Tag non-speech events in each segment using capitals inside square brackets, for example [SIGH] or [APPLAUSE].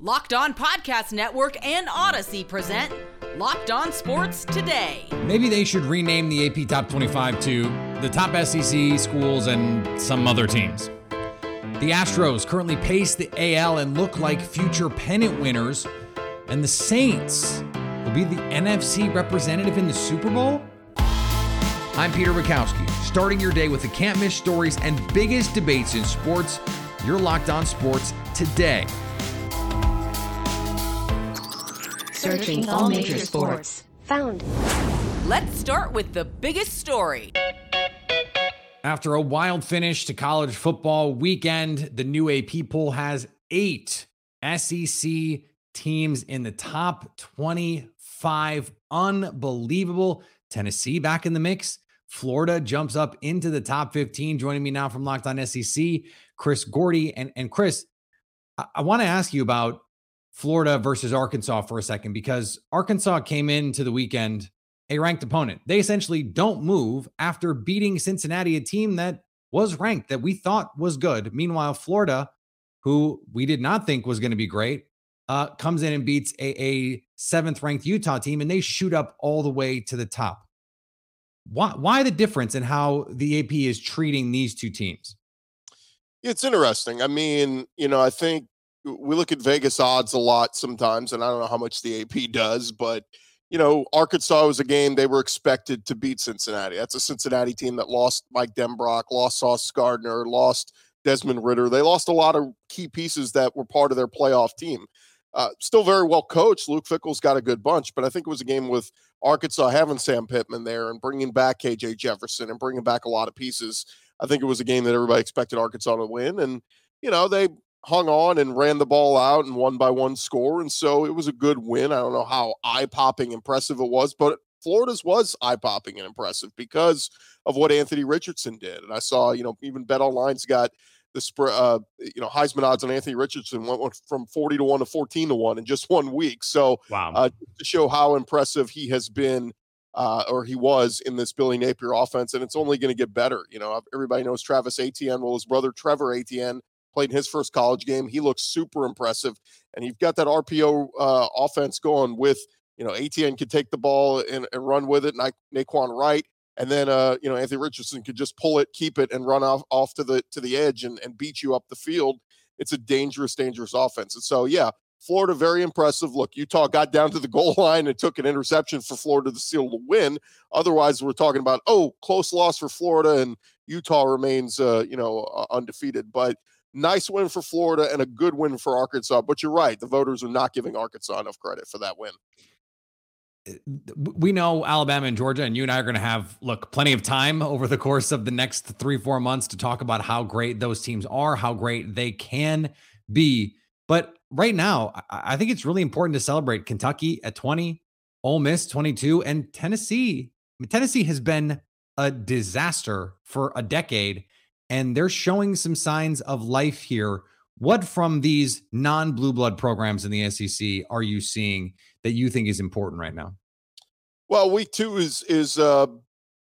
Locked On Podcast Network and Odyssey present Locked On Sports Today. Maybe they should rename the AP Top 25 to the top SEC schools and some other teams. The Astros currently pace the AL and look like future pennant winners, and the Saints will be the NFC representative in the Super Bowl? I'm Peter Bukowski, starting your day with the can't miss stories and biggest debates in sports. You're locked on sports today. Searching all major sports. Found. Let's start with the biggest story. After a wild finish to college football weekend, the new AP poll has eight SEC teams in the top 25. Unbelievable. Tennessee back in the mix. Florida jumps up into the top 15. Joining me now from Locked On SEC, Chris Gordy. And, and Chris, I, I want to ask you about Florida versus Arkansas for a second because Arkansas came into the weekend a ranked opponent. They essentially don't move after beating Cincinnati, a team that was ranked, that we thought was good. Meanwhile, Florida, who we did not think was going to be great, uh, comes in and beats a, a seventh ranked Utah team, and they shoot up all the way to the top. Why, why the difference in how the AP is treating these two teams? It's interesting. I mean, you know, I think we look at Vegas odds a lot sometimes, and I don't know how much the AP does, but you know, Arkansas was a game they were expected to beat Cincinnati. That's a Cincinnati team that lost Mike Denbrock, lost Sauce Gardner, lost Desmond Ridder. They lost a lot of key pieces that were part of their playoff team. Uh, still very well coached. Luke Fickell's got a good bunch, but I think it was a game with Arkansas having Sam Pittman there and bringing back KJ Jefferson and bringing back a lot of pieces. I think it was a game that everybody expected Arkansas to win, and you know they hung on and ran the ball out and won by one score. And so it was a good win. I don't know how eye popping impressive it was, but Florida's was eye popping and impressive because of what Anthony Richardson did. And I saw, you know, even Bet Online's got the spread, uh, you know, Heisman odds on Anthony Richardson went from 40 to 1 to 14 to 1 in just one week. So, wow. Uh, to show how impressive he has been uh, or he was in this Billy Napier offense, and it's only going to get better. You know, everybody knows Travis Etienne. Well, his brother Trevor Etienne played in his first college game. He looks super impressive, and you've got that RPO uh, offense going with you know Etienne could take the ball and, and run with it, and Nay'Quan Wright, and then uh, you know Anthony Richardson could just pull it, keep it, and run off off to the to the edge and, and beat you up the field. It's a dangerous, dangerous offense. And so, yeah, Florida very impressive. Look, Utah got down to the goal [LAUGHS] line and took an interception for Florida to seal the win. Otherwise, we're talking about oh, close loss for Florida, and Utah remains uh, you know undefeated. But nice win for Florida and a good win for Arkansas. But you're right, the voters are not giving Arkansas enough credit for that win. Uh, we know Alabama and Georgia, and you and I are going to have look plenty of time over the course of the next three, four months to talk about how great those teams are, how great they can be. But right now, I think it's really important to celebrate Kentucky at 20, Ole Miss 22, and Tennessee. Tennessee has been a disaster for a decade and they're showing some signs of life here. What from these non blue blood programs in the SEC are you seeing that you think is important right now? Well, week two is is uh,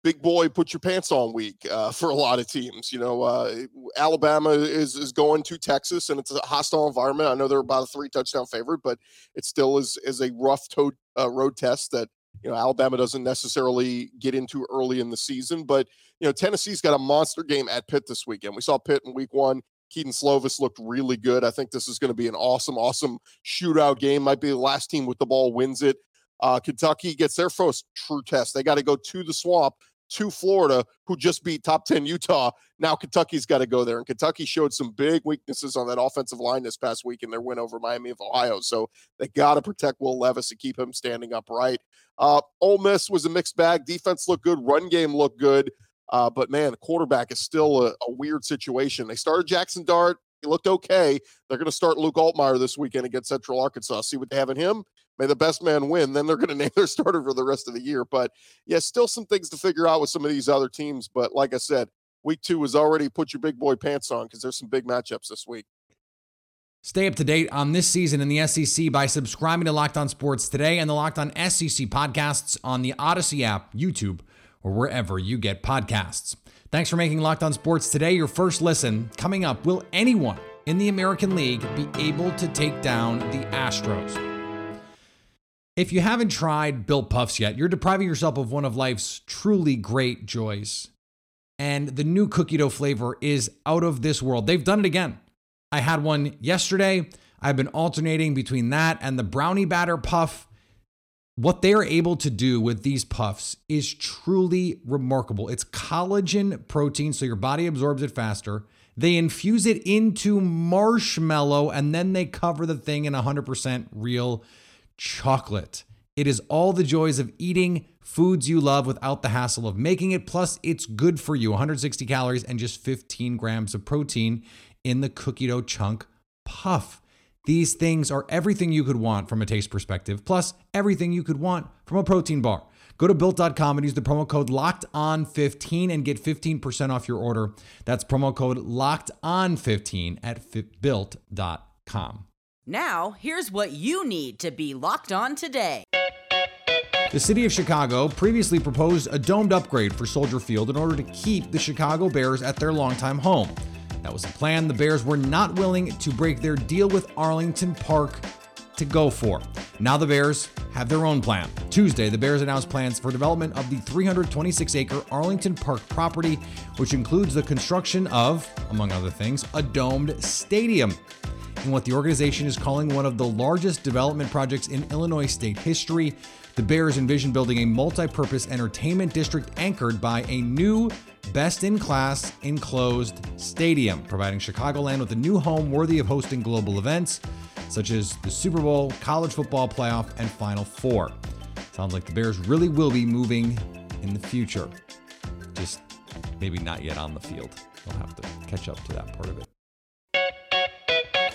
big boy put your pants on week uh, for a lot of teams. You know, uh, Alabama is is going to Texas, and it's a hostile environment. I know they're about a three touchdown favorite, but it still is is a rough toed, uh, road test that you know Alabama doesn't necessarily get into early in the season. But you know Tennessee's got a monster game at Pitt this weekend. We saw Pitt in Week One. Kedon Slovis looked really good. I think this is going to be an awesome, awesome shootout game. Might be the last team with the ball wins it. Uh, Kentucky gets their first true test. They got to go to the swamp to Florida, who just beat top 10 Utah. Now Kentucky's got to go there. And Kentucky showed some big weaknesses on that offensive line this past week in their win over Miami of Ohio. So they got to protect Will Levis and keep him standing upright. Uh, Ole Miss was a mixed bag. Defense looked good, run game looked good. Uh, but man, the quarterback is still a, a weird situation. They started Jackson Dart. He looked okay. They're going to start Luke Altmyer this weekend against Central Arkansas. See what they have in him. May the best man win. Then they're going [LAUGHS] to name their starter for the rest of the year. But yeah, still some things to figure out with some of these other teams. But like I said, week two was already put your big boy pants on because there's some big matchups this week. Stay up to date on this season in the SEC by subscribing to Locked On Sports today and the Locked On SEC podcasts on the Odyssey app, YouTube, or wherever you get podcasts. Thanks for making Locked On Sports today your first listen. Coming up, will anyone in the American League be able to take down the Astros. If you haven't tried Built Puffs yet, you're depriving yourself of one of life's truly great joys. And the new cookie dough flavor is out of this world. They've done it again. I had one yesterday. I've been alternating between that and the brownie batter puff. What they are able to do with these puffs is truly remarkable. It's collagen protein, so your body absorbs it faster. They infuse it into marshmallow and then they cover the thing in 100% real chocolate. It is all the joys of eating foods you love without the hassle of making it. Plus, it's good for you 160 calories and just 15 grams of protein in the cookie dough chunk puff. These things are everything you could want from a taste perspective, plus everything you could want from a protein bar. Go to built.com and use the promo code locked on 15 and get 15% off your order. That's promo code locked on 15 at built.com. Now, here's what you need to be locked on today. The city of Chicago previously proposed a domed upgrade for Soldier Field in order to keep the Chicago Bears at their longtime home. That was a plan the Bears were not willing to break their deal with Arlington Park to go for. Now the Bears have their own plan. Tuesday, the Bears announced plans for development of the 326 acre Arlington Park property, which includes the construction of, among other things, a domed stadium in what the organization is calling one of the largest development projects in Illinois state history. The Bears envision building a multi purpose entertainment district anchored by a new best in class enclosed stadium, providing Chicagoland with a new home worthy of hosting global events such as the Super Bowl, college football playoff, and Final Four. Sounds like the Bears really will be moving in the future. Just maybe not yet on the field. They'll have to catch up to that part of it.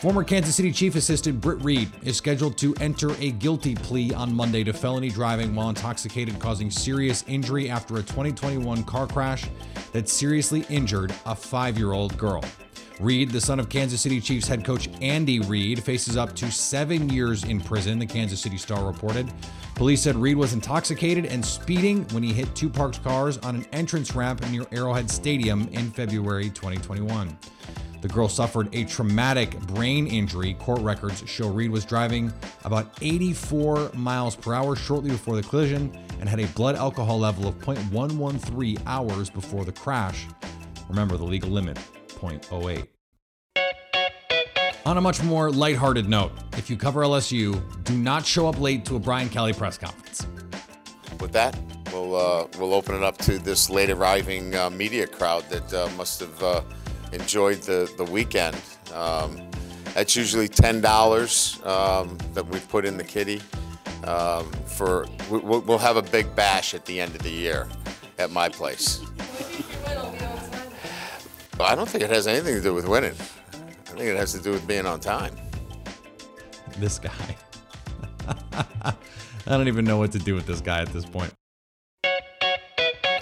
Former Kansas City Chief Assistant Britt Reid is scheduled to enter a guilty plea on Monday to felony driving while intoxicated, causing serious injury after a 2021 car crash that seriously injured a five year old girl. Reid, the son of Kansas City Chiefs head coach Andy Reid, faces up to seven years in prison, the Kansas City Star reported. Police said Reid was intoxicated and speeding when he hit two parked cars on an entrance ramp near Arrowhead Stadium in February 2021. The girl suffered a traumatic brain injury. Court records show Reid was driving about 84 miles per hour shortly before the collision and had a blood alcohol level of 0.113 hours before the crash. Remember the legal limit, 0.08. On a much more lighthearted note, if you cover LSU, do not show up late to a Brian Kelly press conference. With that, we'll uh, we'll open it up to this late arriving uh, media crowd that uh, must have uh, enjoyed the, the weekend. Um, that's usually ten dollars um, that we put in the kitty. Um, for we, we'll have a big bash at the end of the year at my place. I don't think it has anything to do with winning. I think it has to do with being on time. This guy. [LAUGHS] I don't even know what to do with this guy at this point.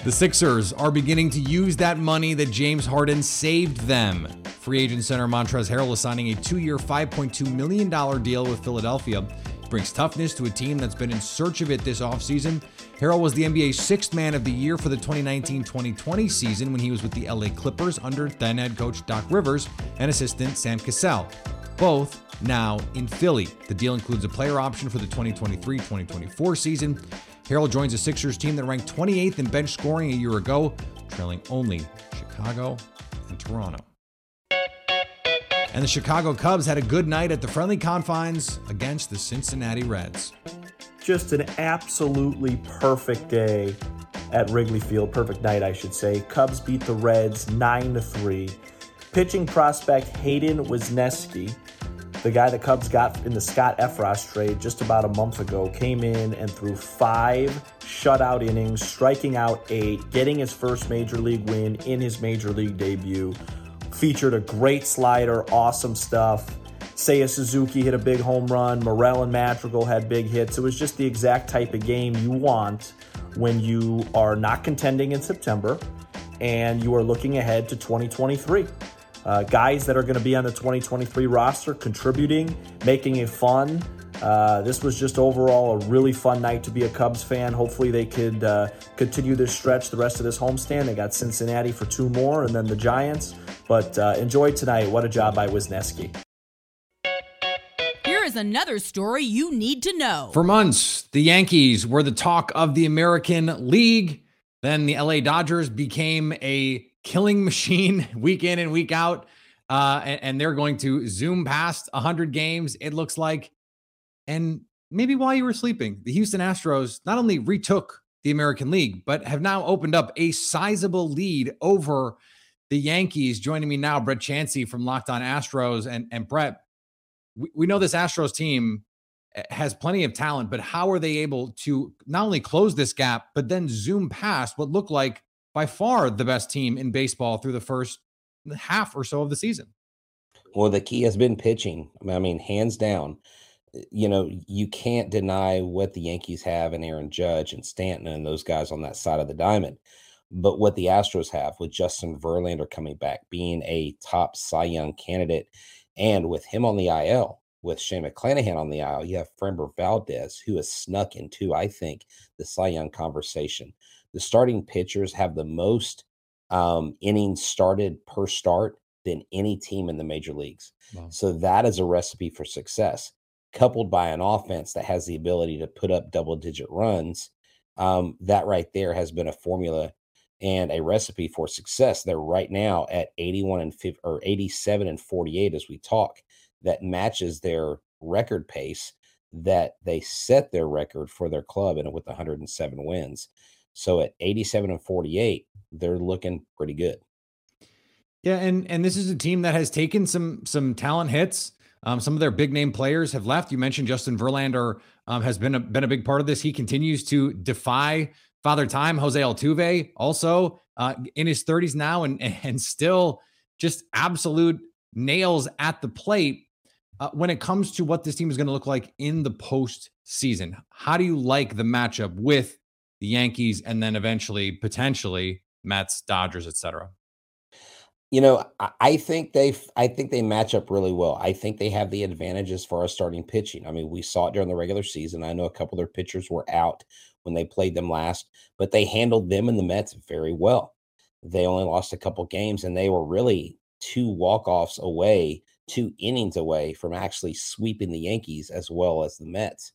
The Sixers are beginning to use that money that James Harden saved them. Free agent center Montrezl Harrell is signing a two year, $5.2 million deal with Philadelphia. brings toughness to a team that's been in search of it this offseason. Harrell was the NBA's sixth man of the year for the 2019 2020 season when he was with the LA Clippers under then head coach Doc Rivers and assistant Sam Cassell. Both now in Philly. The deal includes a player option for the 2023 2024 season Harrell joins a Sixers team that ranked 28th in bench scoring a year ago, trailing only Chicago and Toronto. And the Chicago Cubs had a good night at the friendly confines against the Cincinnati Reds. Just an absolutely perfect day at Wrigley Field. Perfect night, I should say. Cubs beat the Reds 9 to 3. Pitching prospect Hayden Wesneski the guy the Cubs got in the Scott Effross trade just about a month ago came in and threw five shutout innings, striking out eight, getting his first major league win in his major league debut. Featured a great slider, awesome stuff. Seiya Suzuki hit a big home run. Morel and Madrigal had big hits. It was just the exact type of game you want when you are not contending in September and you are looking ahead to 2023 uh, guys that are going to be on the 2023 roster contributing, making it fun. Uh, this was just overall a really fun night to be a Cubs fan. Hopefully, they could uh, continue this stretch the rest of this homestand. They got Cincinnati for two more, and then the Giants. But uh, enjoy tonight. What a job by Wesneski. Here is another story you need to know. For months, the Yankees were the talk of the American League. Then the LA Dodgers became a killing machine [LAUGHS] week in and week out. Uh, and, and they're going to zoom past 100 games, it looks like. And maybe while you were sleeping, the Houston Astros not only retook the American League, but have now opened up a sizable lead over the Yankees. Joining me now, Brett Chansey from Locked On Astros. And, and Brett, we, we know this Astros team eh, has plenty of talent, but how are they able to not only close this gap, but then zoom past what looked like by far the best team in baseball through the first half or so of the season? Well, the key has been pitching. I mean, hands down. Eh, you know, you can't deny what the Yankees have in Aaron Judge and Stanton and those guys on that side of the diamond. But what the Astros have with Justin Verlander coming back, being a top Cy Young candidate, and with him on the IL, with Shane McClanahan on the IL, you have Framber Valdez, who has snuck into, I think, the Cy Young conversation. The starting pitchers have the most um, innings started per start than any team in the major leagues. Wow. So that is a recipe for success, coupled by an offense that has the ability to put up double digit runs. Um, that right there has been a formula and a recipe for success. They're right now at 81 and 50, or 87 and 48 as we talk. That matches their record pace that they set their record for their club and with 107 wins. So at 87 and 48, they're looking pretty good. Yeah, and and this is a team that has taken some some talent hits. Um, some of their big name players have left. You mentioned Justin Verlander um, has been a, been a big part of this. He continues to defy Father Time, Jose Altuve, also uh, in his 30s now and, [LAUGHS] and still just absolute nails at the plate. Uh, when it comes to what this team is going to look like in the postseason, how do you like the matchup with the Yankees and then eventually potentially Mets, Dodgers, etc.? You know, I think they I think they match up really well. I think they have the advantages for our starting pitching. I mean, we saw it during the regular season. I know a couple of their pitchers were out when they played them last, but they handled them and the Mets very well. They only lost a couple games and they were really two walk-offs away, two innings away from actually sweeping the Yankees as well as the Mets.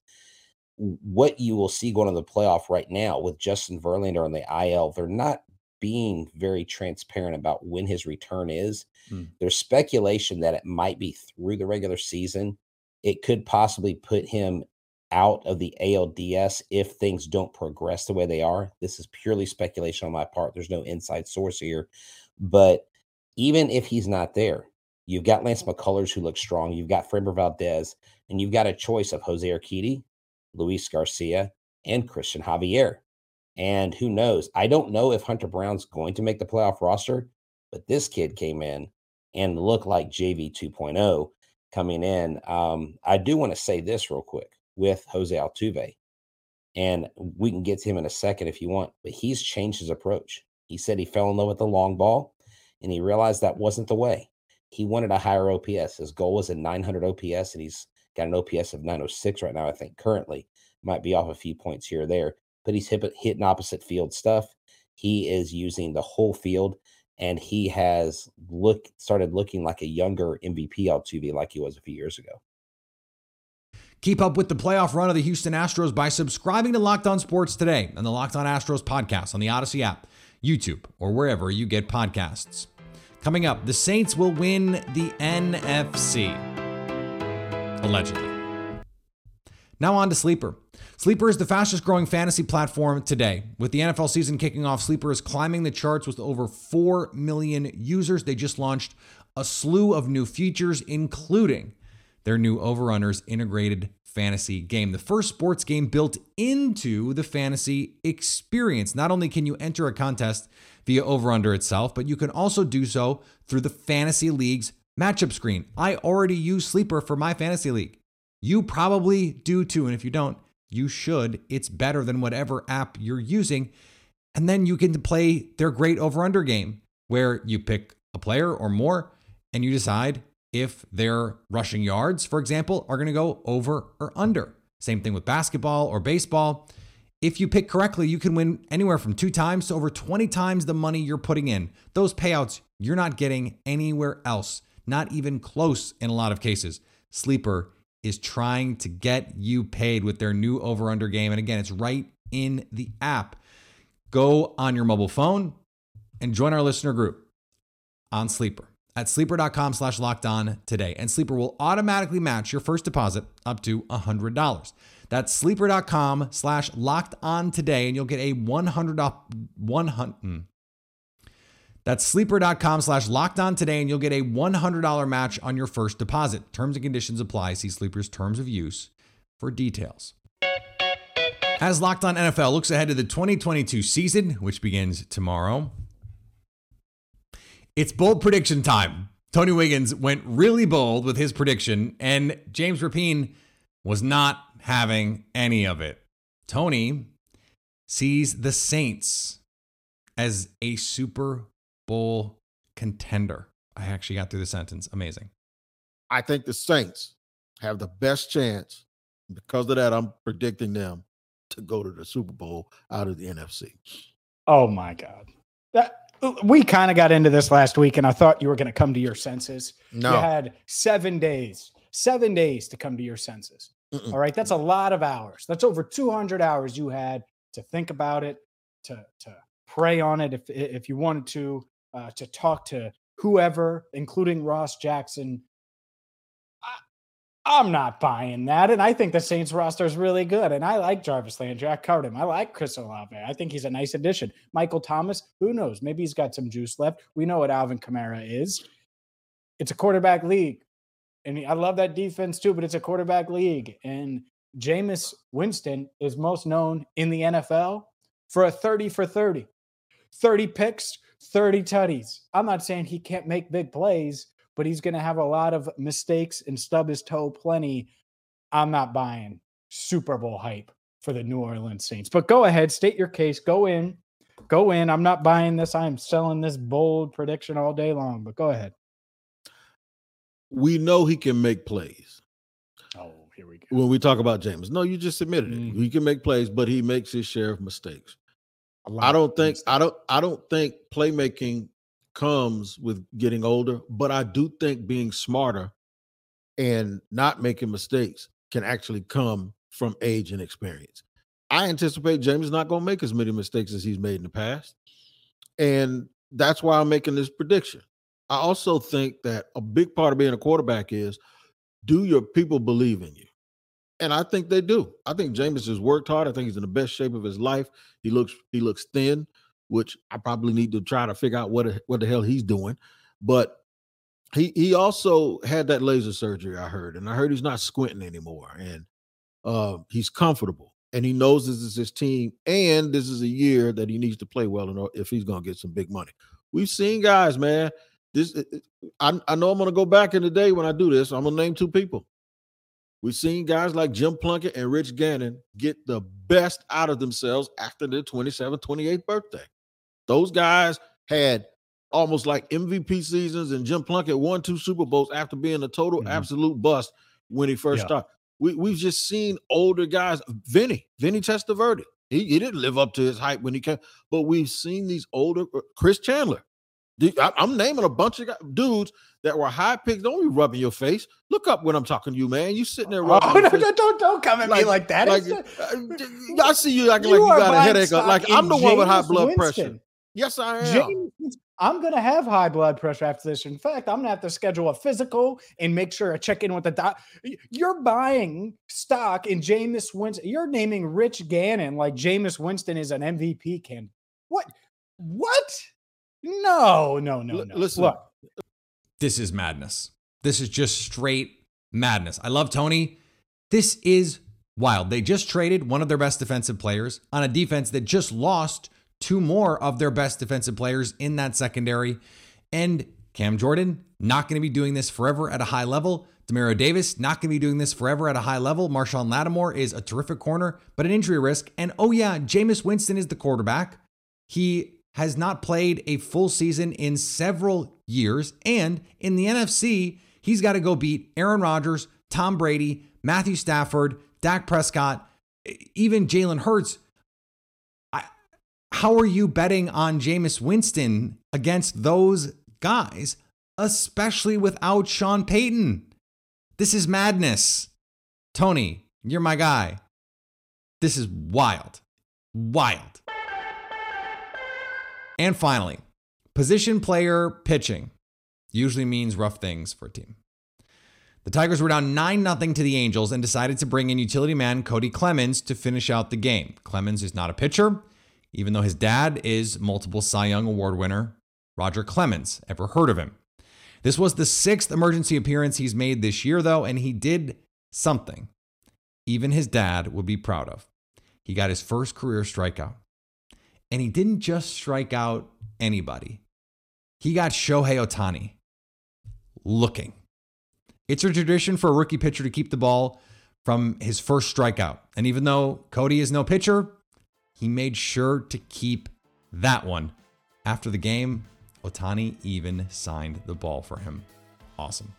What you will see going to the playoff right now with Justin Verlander on the IL, they're not being very transparent about when his return is. Hmm. There's speculation that it might be through the regular season. It could possibly put him out of the ALDS if things don't progress the way they are. This is purely speculation on my part. There's no inside source here. But even if he's not there, you've got Lance McCullers who looks strong. You've got Framber Valdez, and you've got a choice of Jose Urquidy, Luis Garcia, and Cristian Javier. And who knows? I don't know if Hunter Brown's going to make the playoff roster, but this kid came in and looked like JV 2.0 coming in. Um, I do want to say this real quick with Jose Altuve. And we can get to him in a second if you want, but he's changed his approach. He said he fell in love with the long ball and he realized that wasn't the way. He wanted a higher OPS. His goal was a 900 OPS and he's got an OPS of 906 right now, I think, currently. Might be off a few points here or there, but he's hit, hitting opposite field stuff. He is using the whole field and he has look started looking like a younger MVP Altuve like he was a few years ago. Keep up with the playoff run of the Houston Astros by subscribing to Locked On Sports today and the Locked On Astros podcast on the Odyssey app, YouTube, or wherever you get podcasts. Coming up, the Saints will win the NFC. Allegedly. Now on to Sleeper. Sleeper is the fastest growing fantasy platform today. With the NFL season kicking off, Sleeper is climbing the charts with over 4 million users. They just launched a slew of new features, including their new Overrunners integrated fantasy game, the first sports game built into the fantasy experience. Not only can you enter a contest via Overunder itself, but you can also do so through the Fantasy League's matchup screen. I already use Sleeper for my fantasy league. You probably do too. And if you don't, you should. It's better than whatever app you're using. And then you can play their great over under game where you pick a player or more and you decide if their rushing yards, for example, are going to go over or under. Same thing with basketball or baseball. If you pick correctly, you can win anywhere from two times to over 20 times the money you're putting in. Those payouts you're not getting anywhere else, not even close in a lot of cases. Sleeper is trying to get you paid with their new over under game. And again, it's right in the app. Go on your mobile phone and join our listener group on Sleeper at sleeper.com slash locked on today. And Sleeper will automatically match your first deposit up to $100. That's sleeper.com slash locked on today, and you'll get a 100 100 hmm. That's sleeper.com slash locked on today, and you'll get a $100 match on your first deposit. Terms and conditions apply. See Sleeper's terms of use for details. As Locked On NFL looks ahead to the 2022 season, which begins tomorrow, it's bold prediction time. Tony Wiggins went really bold with his prediction, and James Rapien was not having any of it. Tony sees the Saints as a Super Bowl contender. I actually got through the sentence. Amazing. I think the Saints have the best chance. Because of that, I'm predicting them to go to the Super Bowl out of the NFC. Oh my God. That we kind of got into this last week, and I thought you were going to come to your senses. No. You had seven days, seven days to come to your senses. Mm-mm. All right. That's a lot of hours. That's over 200 hours you had to think about it, to, to pray on it if, if you wanted to, uh, to talk to whoever, including Ross Jackson. I, I'm not buying that. And I think the Saints roster is really good. And I like Jarvis Landry. I covered him. I like Chris Olave. I think he's a nice addition. Michael Thomas, who knows? Maybe he's got some juice left. We know what Alvin Kamara is. It's a quarterback league. And I love that defense too, but it's a quarterback league. And Jameis Winston is most known in the NFL for a 30 for 30, 30 picks, 30 tutties. I'm not saying he can't make big plays, but he's going to have a lot of mistakes and stub his toe plenty. I'm not buying Super Bowl hype for the New Orleans Saints. But go ahead, state your case. Go in. Go in. I'm not buying this. I'm selling this bold prediction all day long, but go ahead. We know he can make plays. Oh, here we go. When we talk about James, no, you just admitted it. Mhm. He can make plays, but he makes his share of mistakes. I don't think. I don't I don't think playmaking comes with getting older, but I do think being smarter and not making mistakes can actually come from age and experience. I anticipate Jameis is not going to make as many mistakes as he's made in the past. And that's why I'm making this prediction. I also think that a big part of being a quarterback is do your people believe in you? And I think they do. I think Jameis has worked hard. I think he's in the best shape of his life. He looks he looks thin, which I probably need to try to figure out what what the hell he's doing. But he he also had that laser surgery. I heard, and I heard he's not squinting anymore, and uh, he's comfortable, and he knows this is his team, and this is a year that he needs to play well or- if he's going to get some big money. We've seen guys, man. This I, I know I'm going to go back in the day when I do this. I'm going to name two people. We've seen guys like Jim Plunkett and Rich Gannon get the best out of themselves after their 27th, 28th birthday. Those guys had almost like MVP seasons, and Jim Plunkett won two Super Bowls after being a total Mhm. absolute bust when he first Yeah. started. We, we've just seen older guys. Vinny, Vinny Testaverde. He, he didn't live up to his hype when he came, but we've seen these older uh, Chris Chandler. I, am naming a bunch of guys, dudes that were high picks. Don't be rubbing your face. Look up when I'm talking to you, man. You sitting there Oh, [LAUGHS] rubbing no, your no, face. don't, don't come at me like that. Like, uh, I see you acting You like you got a headache. Like I'm the one with high blood Winston. pressure. Yes, I am. James, I'm going to have high blood pressure after this. In fact, I'm going to have to schedule a physical and make sure I check in with the doc. You're buying stock in Jameis Winston. You're naming Rich Gannon like Jameis Winston is an MVP candidate. What? What? No, no, no, L- no. listen, Look, This is madness. This is just straight madness. I love Tony. This is wild. They just traded one of their best defensive players on a defense that just lost two more of their best defensive players in that secondary. And Cam Jordan, not going to be doing this forever at a high level. Demario Davis, not going to be doing this forever at a high level. Marshon Lattimore is a terrific corner, but an injury risk. And oh, yeah, Jameis Winston is the quarterback. He has not played a full season in several years. And in the NFC, he's got to go beat Aaron Rodgers, Tom Brady, Matthew Stafford, Dak Prescott, even Jalen Hurts. I, how are you betting on Jameis Winston against those guys, especially without Sean Payton. This is madness. Tony, you're my guy. This is wild. Wild. And finally, position player pitching usually means rough things for a team. The Tigers were down 9 0 to the Angels and decided to bring in utility man Cody Clemens to finish out the game. Clemens is not a pitcher, even though his dad is multiple Cy Young Award winner Roger Clemens. Ever heard of him? This was the sixth emergency appearance he's made this year, though, and he did something even his dad would be proud of. He got his first career strikeout. And he didn't just strike out anybody, he got Shohei Ohtani looking. It's a tradition for a rookie pitcher to keep the ball from his first strikeout. And even though Cody is no pitcher, he made sure to keep that one. After the game, Ohtani even signed the ball for him. Awesome.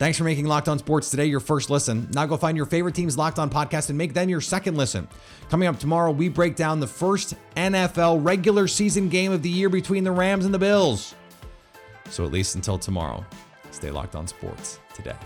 Thanks for making Locked On Sports today your first listen. Now go find your favorite team's Locked On podcast and make them your second listen. Coming up tomorrow, we break down the first NFL regular season game of the year between the Rams and the Bills. So at least until tomorrow, stay locked on sports today.